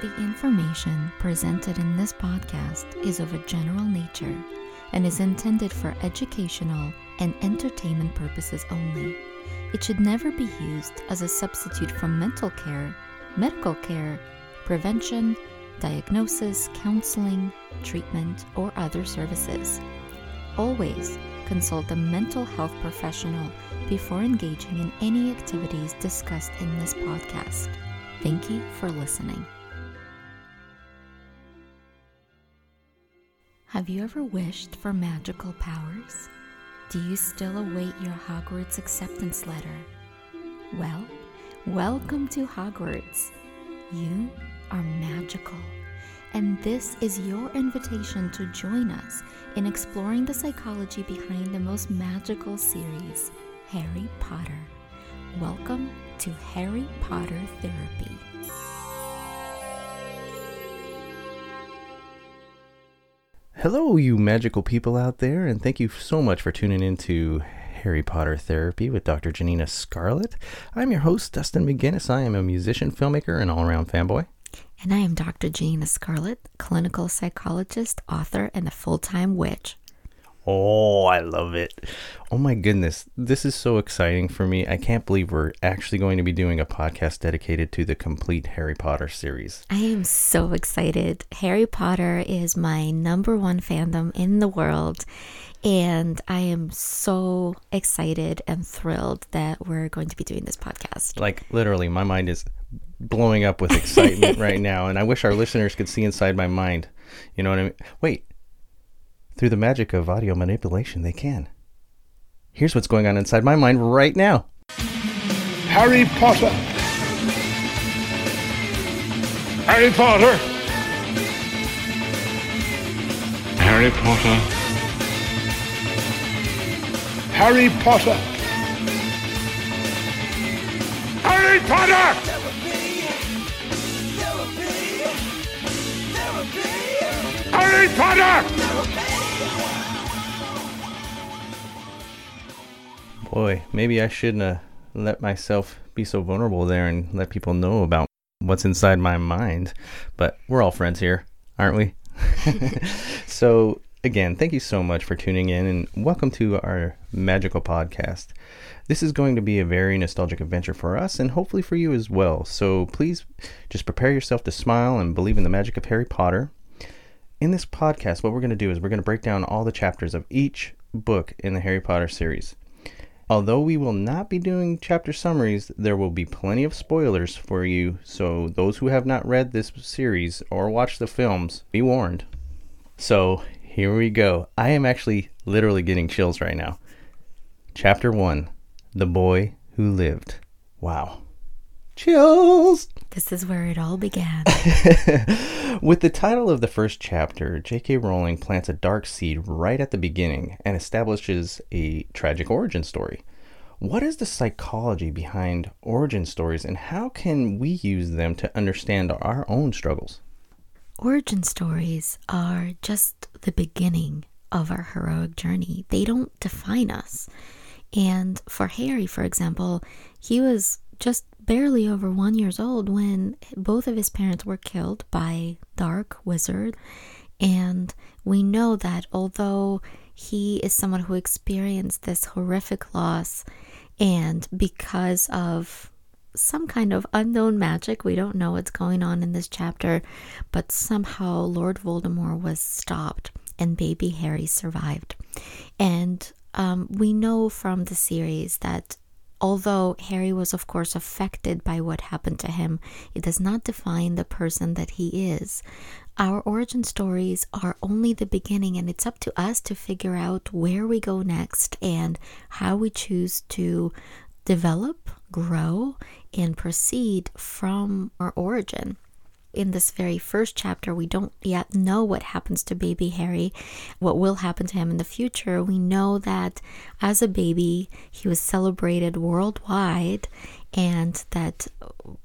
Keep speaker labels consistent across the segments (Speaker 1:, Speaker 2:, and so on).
Speaker 1: The information presented in this podcast is of a general nature and is intended for educational and entertainment purposes only. It should never be used as a substitute for mental care, medical care, prevention, diagnosis, counseling, treatment, or other services. Always consult a mental health professional before engaging in any activities discussed in this podcast. Thank you for listening. Have you ever wished for magical powers? Do you still await your Hogwarts acceptance letter? Well, welcome to Hogwarts. You are magical, and this is your invitation to join us in exploring the psychology behind the most magical series, Harry Potter. Welcome to Harry Potter Therapy.
Speaker 2: Hello, you magical people out there, and thank you so much for tuning in to Harry Potter Therapy with Dr. Janina Scarlet. I'm your host, Dustin McGinnis. I am a musician, filmmaker, and all around fanboy.
Speaker 1: And I am Dr. Janina Scarlet, clinical psychologist, author, and a full time witch.
Speaker 2: Oh, I love it. Oh my goodness. This is so exciting for me. I can't believe we're actually going to be doing a podcast dedicated to the complete Harry Potter series.
Speaker 1: I am so excited. Harry Potter is my number one fandom in the world. And I am so excited and thrilled that we're going to be doing this podcast.
Speaker 2: Like, literally, my mind is blowing up with excitement right now. And I wish our listeners could see inside my mind. You know what I mean? Wait, through the magic of audio manipulation, they can. Here's what's going on inside my mind right now
Speaker 3: Harry Potter. Harry Potter. Harry Potter. Harry Potter. Harry Potter! Harry Potter!
Speaker 2: Boy, maybe I shouldn't have let myself be so vulnerable there and let people know about what's inside my mind. But we're all friends here, aren't we? so, again, thank you so much for tuning in and welcome to our magical podcast. This is going to be a very nostalgic adventure for us and hopefully for you as well. So, please just prepare yourself to smile and believe in the magic of Harry Potter. In this podcast, what we're going to do is we're going to break down all the chapters of each book in the Harry Potter series. Although we will not be doing chapter summaries, there will be plenty of spoilers for you, so those who have not read this series or watched the films, be warned. So, here we go. I am actually literally getting chills right now. Chapter 1 The Boy Who Lived. Wow. Chills!
Speaker 1: This is where it all began.
Speaker 2: With the title of the first chapter, J.K. Rowling plants a dark seed right at the beginning and establishes a tragic origin story. What is the psychology behind origin stories and how can we use them to understand our own struggles?
Speaker 1: Origin stories are just the beginning of our heroic journey, they don't define us. And for Harry, for example, he was just barely over one years old when both of his parents were killed by dark wizard. And we know that although he is someone who experienced this horrific loss and because of some kind of unknown magic we don't know what's going on in this chapter but somehow lord voldemort was stopped and baby harry survived. And um, we know from the series that Although Harry was, of course, affected by what happened to him, it does not define the person that he is. Our origin stories are only the beginning, and it's up to us to figure out where we go next and how we choose to develop, grow, and proceed from our origin in this very first chapter, we don't yet know what happens to baby Harry, what will happen to him in the future. We know that as a baby, he was celebrated worldwide and that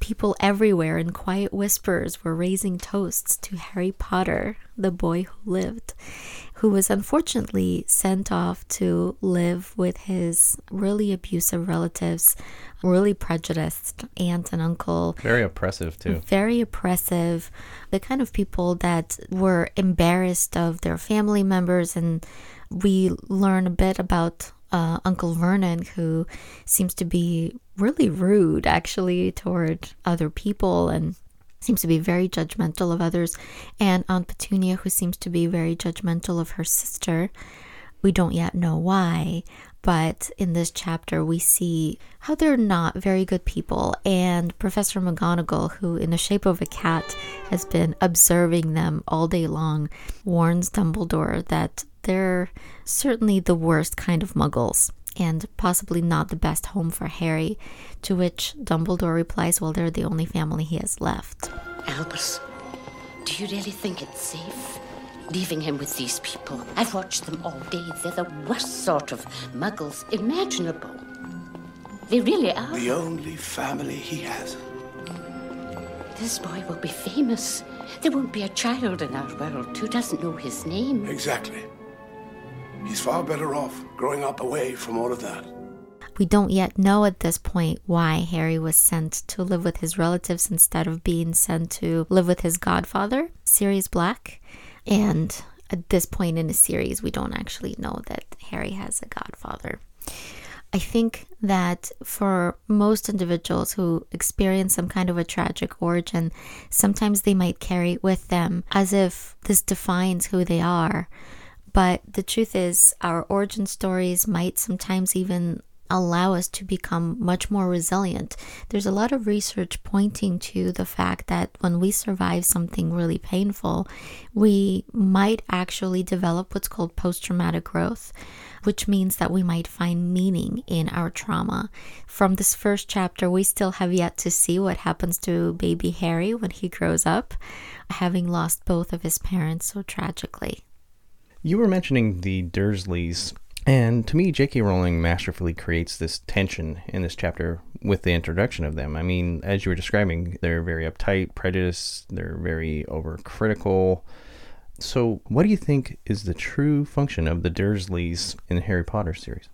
Speaker 1: people everywhere in quiet whispers were raising toasts to Harry Potter, the boy who lived, who was unfortunately sent off to live with his really abusive relatives, really prejudiced aunt and uncle.
Speaker 2: Very oppressive, too.
Speaker 1: Very oppressive. The kind of people that were embarrassed of their family members. And we learn a bit about uh, Uncle Vernon, who seems to be really rude actually toward other people and seems to be very judgmental of others, and Aunt Petunia, who seems to be very judgmental of her sister. We don't yet know why, but in this chapter, we see how they're not very good people. And Professor McGonagall, who in the shape of a cat has been observing them all day long, warns Dumbledore that they're certainly the worst kind of muggles and possibly not the best home for Harry. To which Dumbledore replies, Well, they're the only family he has left.
Speaker 4: Albus, do you really think it's safe? Leaving him with these people. I've watched them all day. They're the worst sort of muggles imaginable. They really are.
Speaker 5: The only family he has.
Speaker 4: This boy will be famous. There won't be a child in our world who doesn't know his name.
Speaker 5: Exactly. He's far better off growing up away from all of that.
Speaker 1: We don't yet know at this point why Harry was sent to live with his relatives instead of being sent to live with his godfather, Sirius Black. And at this point in the series, we don't actually know that Harry has a godfather. I think that for most individuals who experience some kind of a tragic origin, sometimes they might carry it with them as if this defines who they are. But the truth is, our origin stories might sometimes even allow us to become much more resilient. There's a lot of research pointing to the fact that when we survive something really painful, we might actually develop what's called post traumatic growth, which means that we might find meaning in our trauma. From this first chapter, we still have yet to see what happens to baby Harry when he grows up, having lost both of his parents so tragically.
Speaker 2: You were mentioning the Dursleys, and to me, J.K. Rowling masterfully creates this tension in this chapter with the introduction of them. I mean, as you were describing, they're very uptight, prejudiced, they're very overcritical. So, what do you think is the true function of the Dursleys in the Harry Potter series?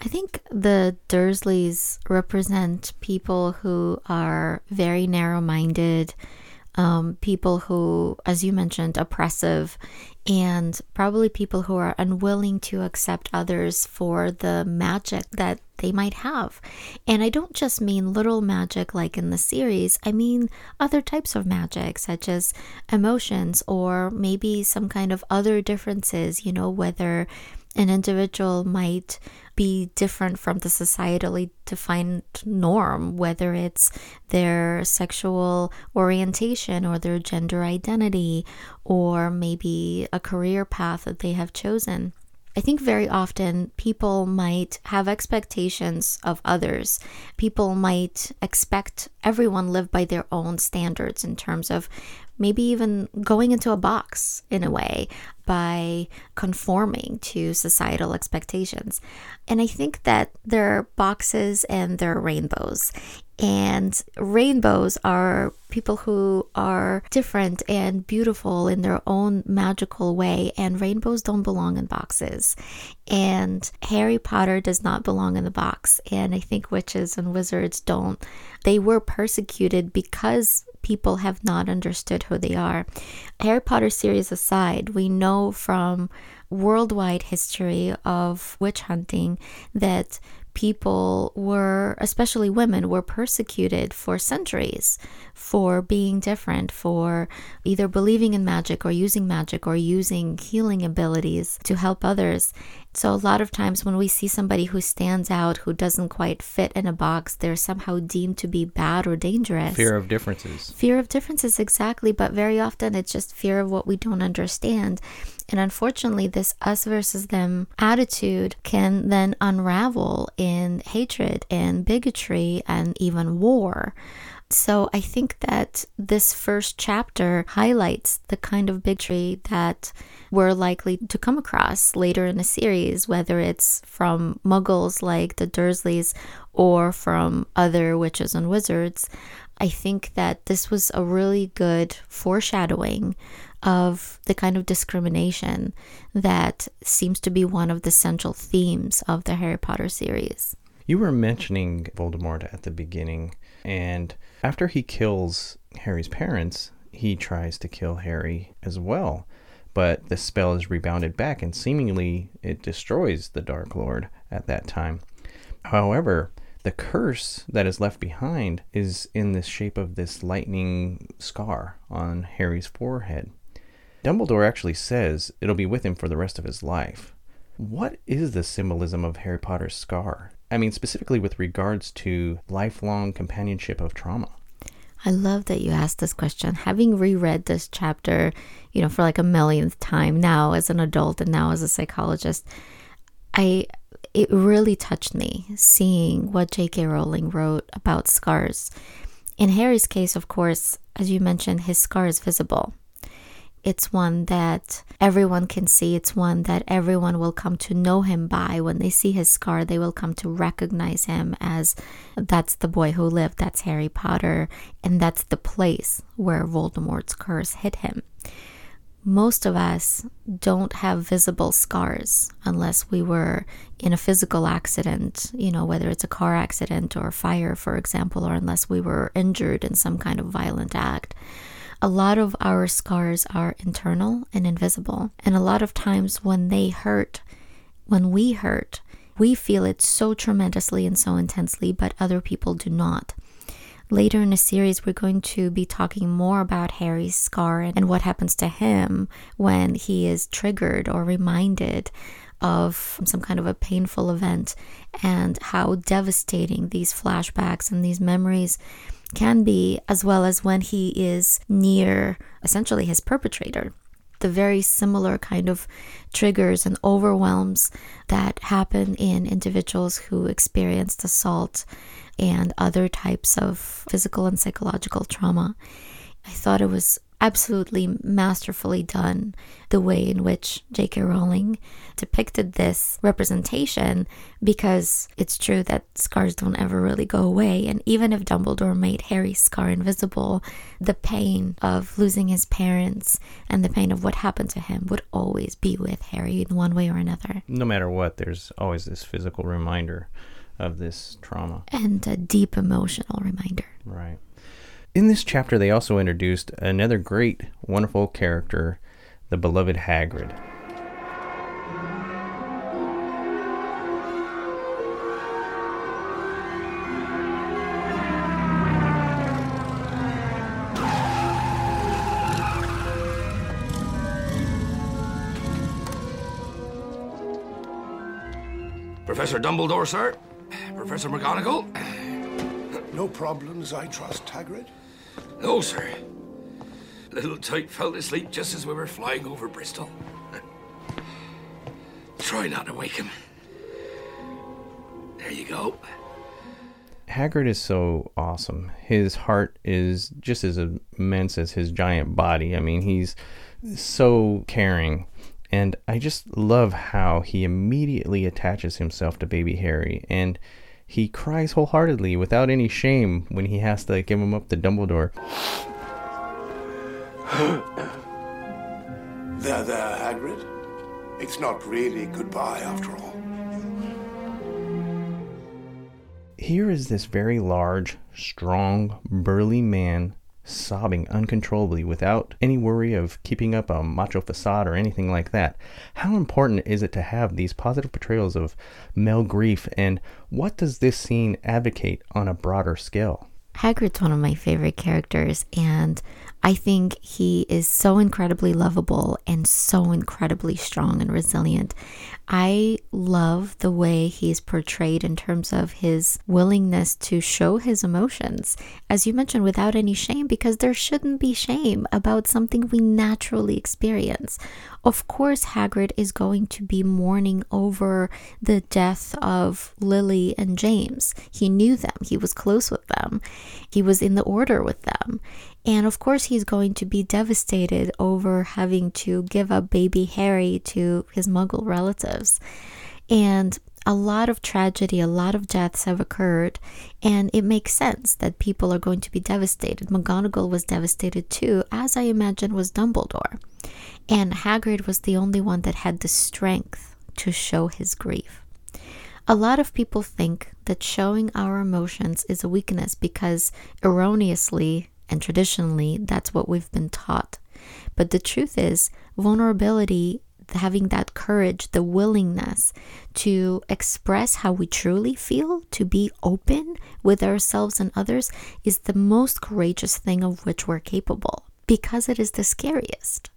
Speaker 1: I think the Dursleys represent people who are very narrow minded, um, people who, as you mentioned, oppressive, and probably people who are unwilling to accept others for the magic that they might have. And I don't just mean literal magic like in the series, I mean other types of magic, such as emotions or maybe some kind of other differences, you know, whether an individual might be different from the societally defined norm, whether it's their sexual orientation or their gender identity, or maybe a career path that they have chosen. I think very often people might have expectations of others. People might expect everyone live by their own standards in terms of maybe even going into a box in a way by conforming to societal expectations. And I think that there are boxes and there are rainbows. And rainbows are people who are different and beautiful in their own magical way. And rainbows don't belong in boxes. And Harry Potter does not belong in the box. And I think witches and wizards don't. They were persecuted because people have not understood who they are. Harry Potter series aside, we know from worldwide history of witch hunting that people were, especially women, were persecuted for centuries for being different, for either believing in magic or using magic or using healing abilities to help others. So, a lot of times when we see somebody who stands out, who doesn't quite fit in a box, they're somehow deemed to be bad or dangerous.
Speaker 2: Fear of differences.
Speaker 1: Fear of differences, exactly. But very often it's just fear of what we don't understand. And unfortunately, this us versus them attitude can then unravel in hatred and bigotry and even war. So I think that this first chapter highlights the kind of bigotry that we're likely to come across later in the series, whether it's from muggles like the Dursleys or from other witches and wizards. I think that this was a really good foreshadowing of the kind of discrimination that seems to be one of the central themes of the Harry Potter series.
Speaker 2: You were mentioning Voldemort at the beginning, and after he kills Harry's parents, he tries to kill Harry as well. But the spell is rebounded back, and seemingly it destroys the Dark Lord at that time. However, the curse that is left behind is in the shape of this lightning scar on Harry's forehead. Dumbledore actually says it'll be with him for the rest of his life. What is the symbolism of Harry Potter's scar? I mean, specifically with regards to lifelong companionship of trauma.
Speaker 1: I love that you asked this question. Having reread this chapter, you know, for like a millionth time now as an adult and now as a psychologist, I it really touched me seeing what J.K. Rowling wrote about scars. In Harry's case, of course, as you mentioned, his scar is visible. It's one that everyone can see. It's one that everyone will come to know him by. When they see his scar, they will come to recognize him as that's the boy who lived, that's Harry Potter, and that's the place where Voldemort's curse hit him. Most of us don't have visible scars unless we were in a physical accident, you know, whether it's a car accident or fire, for example, or unless we were injured in some kind of violent act a lot of our scars are internal and invisible. And a lot of times when they hurt, when we hurt, we feel it so tremendously and so intensely, but other people do not. Later in the series, we're going to be talking more about Harry's scar and what happens to him when he is triggered or reminded of some kind of a painful event and how devastating these flashbacks and these memories can be, as well as when he is near essentially his perpetrator. The very similar kind of triggers and overwhelms that happen in individuals who experienced assault and other types of physical and psychological trauma. I thought it was absolutely masterfully done the way in which J.K. Rowling depicted this representation because it's true that scars don't ever really go away. And even if Dumbledore made Harry's scar invisible, the pain of losing his parents and the pain of what happened to him would always be with Harry in one way or another.
Speaker 2: No matter what, there's always this physical reminder of this trauma.
Speaker 1: And a deep emotional reminder.
Speaker 2: Right in this chapter, they also introduced another great, wonderful character, the beloved Hagrid.
Speaker 6: Professor Dumbledore, sir? Professor McGonagall?
Speaker 5: No problems, I trust, Hagrid?
Speaker 6: No, sir. Little Tyke fell asleep just as we were flying over Bristol. Try not to wake him. There you go.
Speaker 2: Hagrid is so awesome. His heart is just as immense as his giant body. I mean, he's so caring. And I just love how he immediately attaches himself to baby Harry. And he cries wholeheartedly without any shame when he has to give him up to Dumbledore.
Speaker 5: there, there, Hagrid. It's not really goodbye after all.
Speaker 2: Here is this very large, strong, burly man sobbing uncontrollably without any worry of keeping up a macho facade or anything like that. How important is it to have these positive portrayals of male grief, and what does this scene advocate on a broader scale?
Speaker 1: Hagrid's one of my favorite characters, and I think he is so incredibly lovable and so incredibly strong and resilient. I love the way he's portrayed in terms of his willingness to show his emotions, as you mentioned, without any shame, because there shouldn't be shame about something we naturally experience. Of course, Hagrid is going to be mourning over the death of Lily and James. He knew them, he was close with them, he was in the order with them. And of course, he's going to be devastated over having to give up baby Harry to his muggle relatives. And a lot of tragedy, a lot of deaths have occurred, and it makes sense that people are going to be devastated. McGonagall was devastated too, as I imagine was Dumbledore. And Hagrid was the only one that had the strength to show his grief. A lot of people think that showing our emotions is a weakness because erroneously and traditionally, that's what we've been taught. But the truth is, vulnerability, having that courage, the willingness to express how we truly feel, to be open with ourselves and others, is the most courageous thing of which we're capable because it is the scariest.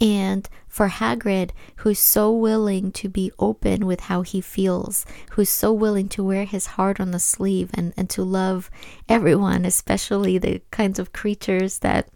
Speaker 1: And for Hagrid, who's so willing to be open with how he feels, who's so willing to wear his heart on the sleeve and, and to love everyone, especially the kinds of creatures that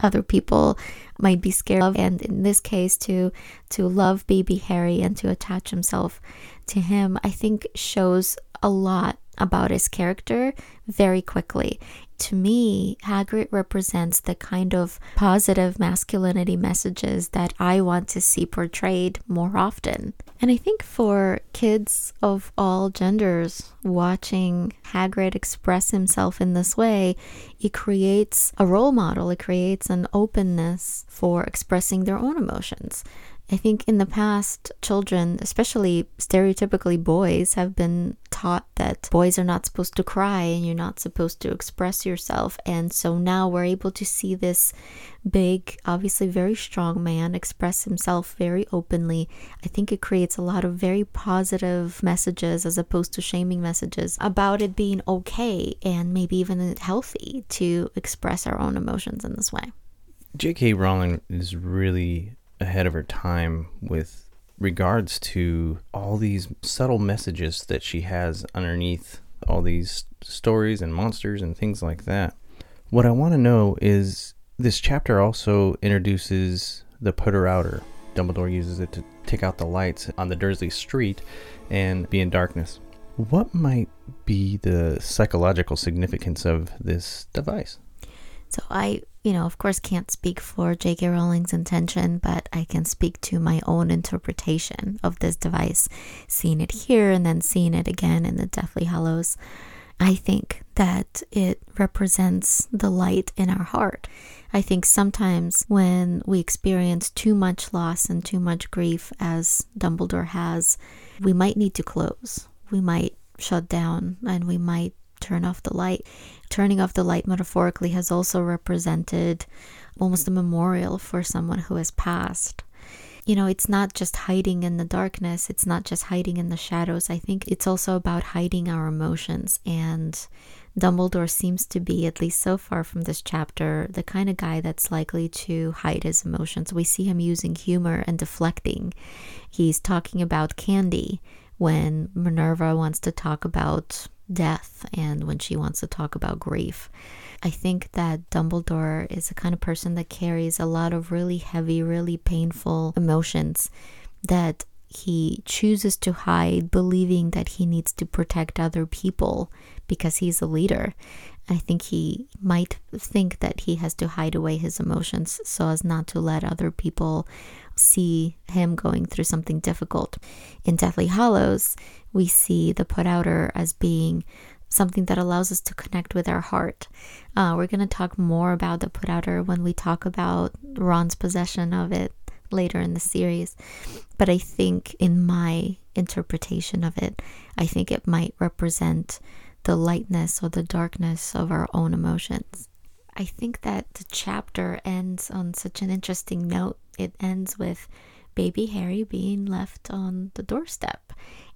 Speaker 1: other people might be scared of and in this case to to love baby harry and to attach himself to him i think shows a lot about his character very quickly to me, Hagrid represents the kind of positive masculinity messages that I want to see portrayed more often. And I think for kids of all genders watching Hagrid express himself in this way, it creates a role model, it creates an openness for expressing their own emotions. I think in the past, children, especially stereotypically boys, have been taught that boys are not supposed to cry and you're not supposed to express yourself. And so now we're able to see this big, obviously very strong man express himself very openly. I think it creates a lot of very positive messages as opposed to shaming messages about it being okay and maybe even healthy to express our own emotions in this way.
Speaker 2: J.K. Rowling is really ahead of her time with regards to all these subtle messages that she has underneath all these stories and monsters and things like that. What I want to know is this chapter also introduces the putter outer. Dumbledore uses it to take out the lights on the Dursley street and be in darkness. What might be the psychological significance of this device?
Speaker 1: So I, you know, of course can't speak for J.K. Rowling's intention, but I can speak to my own interpretation of this device, seeing it here and then seeing it again in the Deathly Hallows. I think that it represents the light in our heart. I think sometimes when we experience too much loss and too much grief, as Dumbledore has, we might need to close. We might shut down and we might turn off the light. Turning off the light metaphorically has also represented almost a memorial for someone who has passed. You know, it's not just hiding in the darkness, it's not just hiding in the shadows. I think it's also about hiding our emotions. And Dumbledore seems to be, at least so far from this chapter, the kind of guy that's likely to hide his emotions. We see him using humor and deflecting. He's talking about candy when Minerva wants to talk about death and when she wants to talk about grief. I think that Dumbledore is the kind of person that carries a lot of really heavy, really painful emotions that he chooses to hide, believing that he needs to protect other people because he's a leader. I think he might think that he has to hide away his emotions so as not to let other people see him going through something difficult. In Deathly Hallows, we see the put outer as being something that allows us to connect with our heart. Uh, we're going to talk more about the put outer when we talk about Ron's possession of it later in the series. But I think, in my interpretation of it, I think it might represent the lightness or the darkness of our own emotions. I think that the chapter ends on such an interesting note. It ends with baby Harry being left on the doorstep.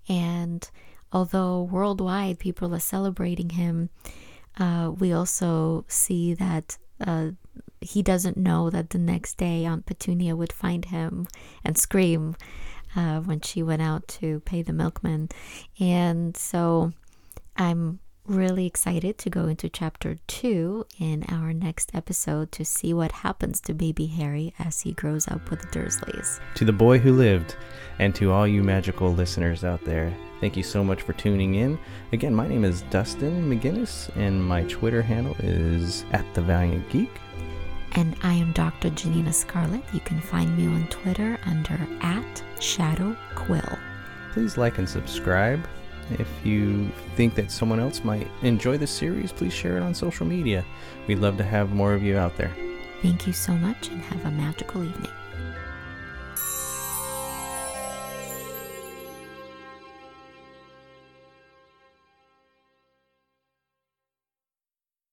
Speaker 1: And although worldwide people are celebrating him, uh, we also see that uh, he doesn't know that the next day Aunt Petunia would find him and scream uh, when she went out to pay the milkman. And so I'm really excited to go into chapter two in our next episode to see what happens to baby Harry as he grows up with the Dursleys.
Speaker 2: To the boy who lived, and to all you magical listeners out there, thank you so much for tuning in. Again, my name is Dustin McGinnis, and my Twitter handle is at the Valiant Geek.
Speaker 1: And I am Dr. Janina Scarlet. You can find me on Twitter under at Shadow Quill.
Speaker 2: Please like and subscribe. If you think that someone else might enjoy this series, please share it on social media. We'd love to have more of you out there.
Speaker 1: Thank you so much and have a magical evening.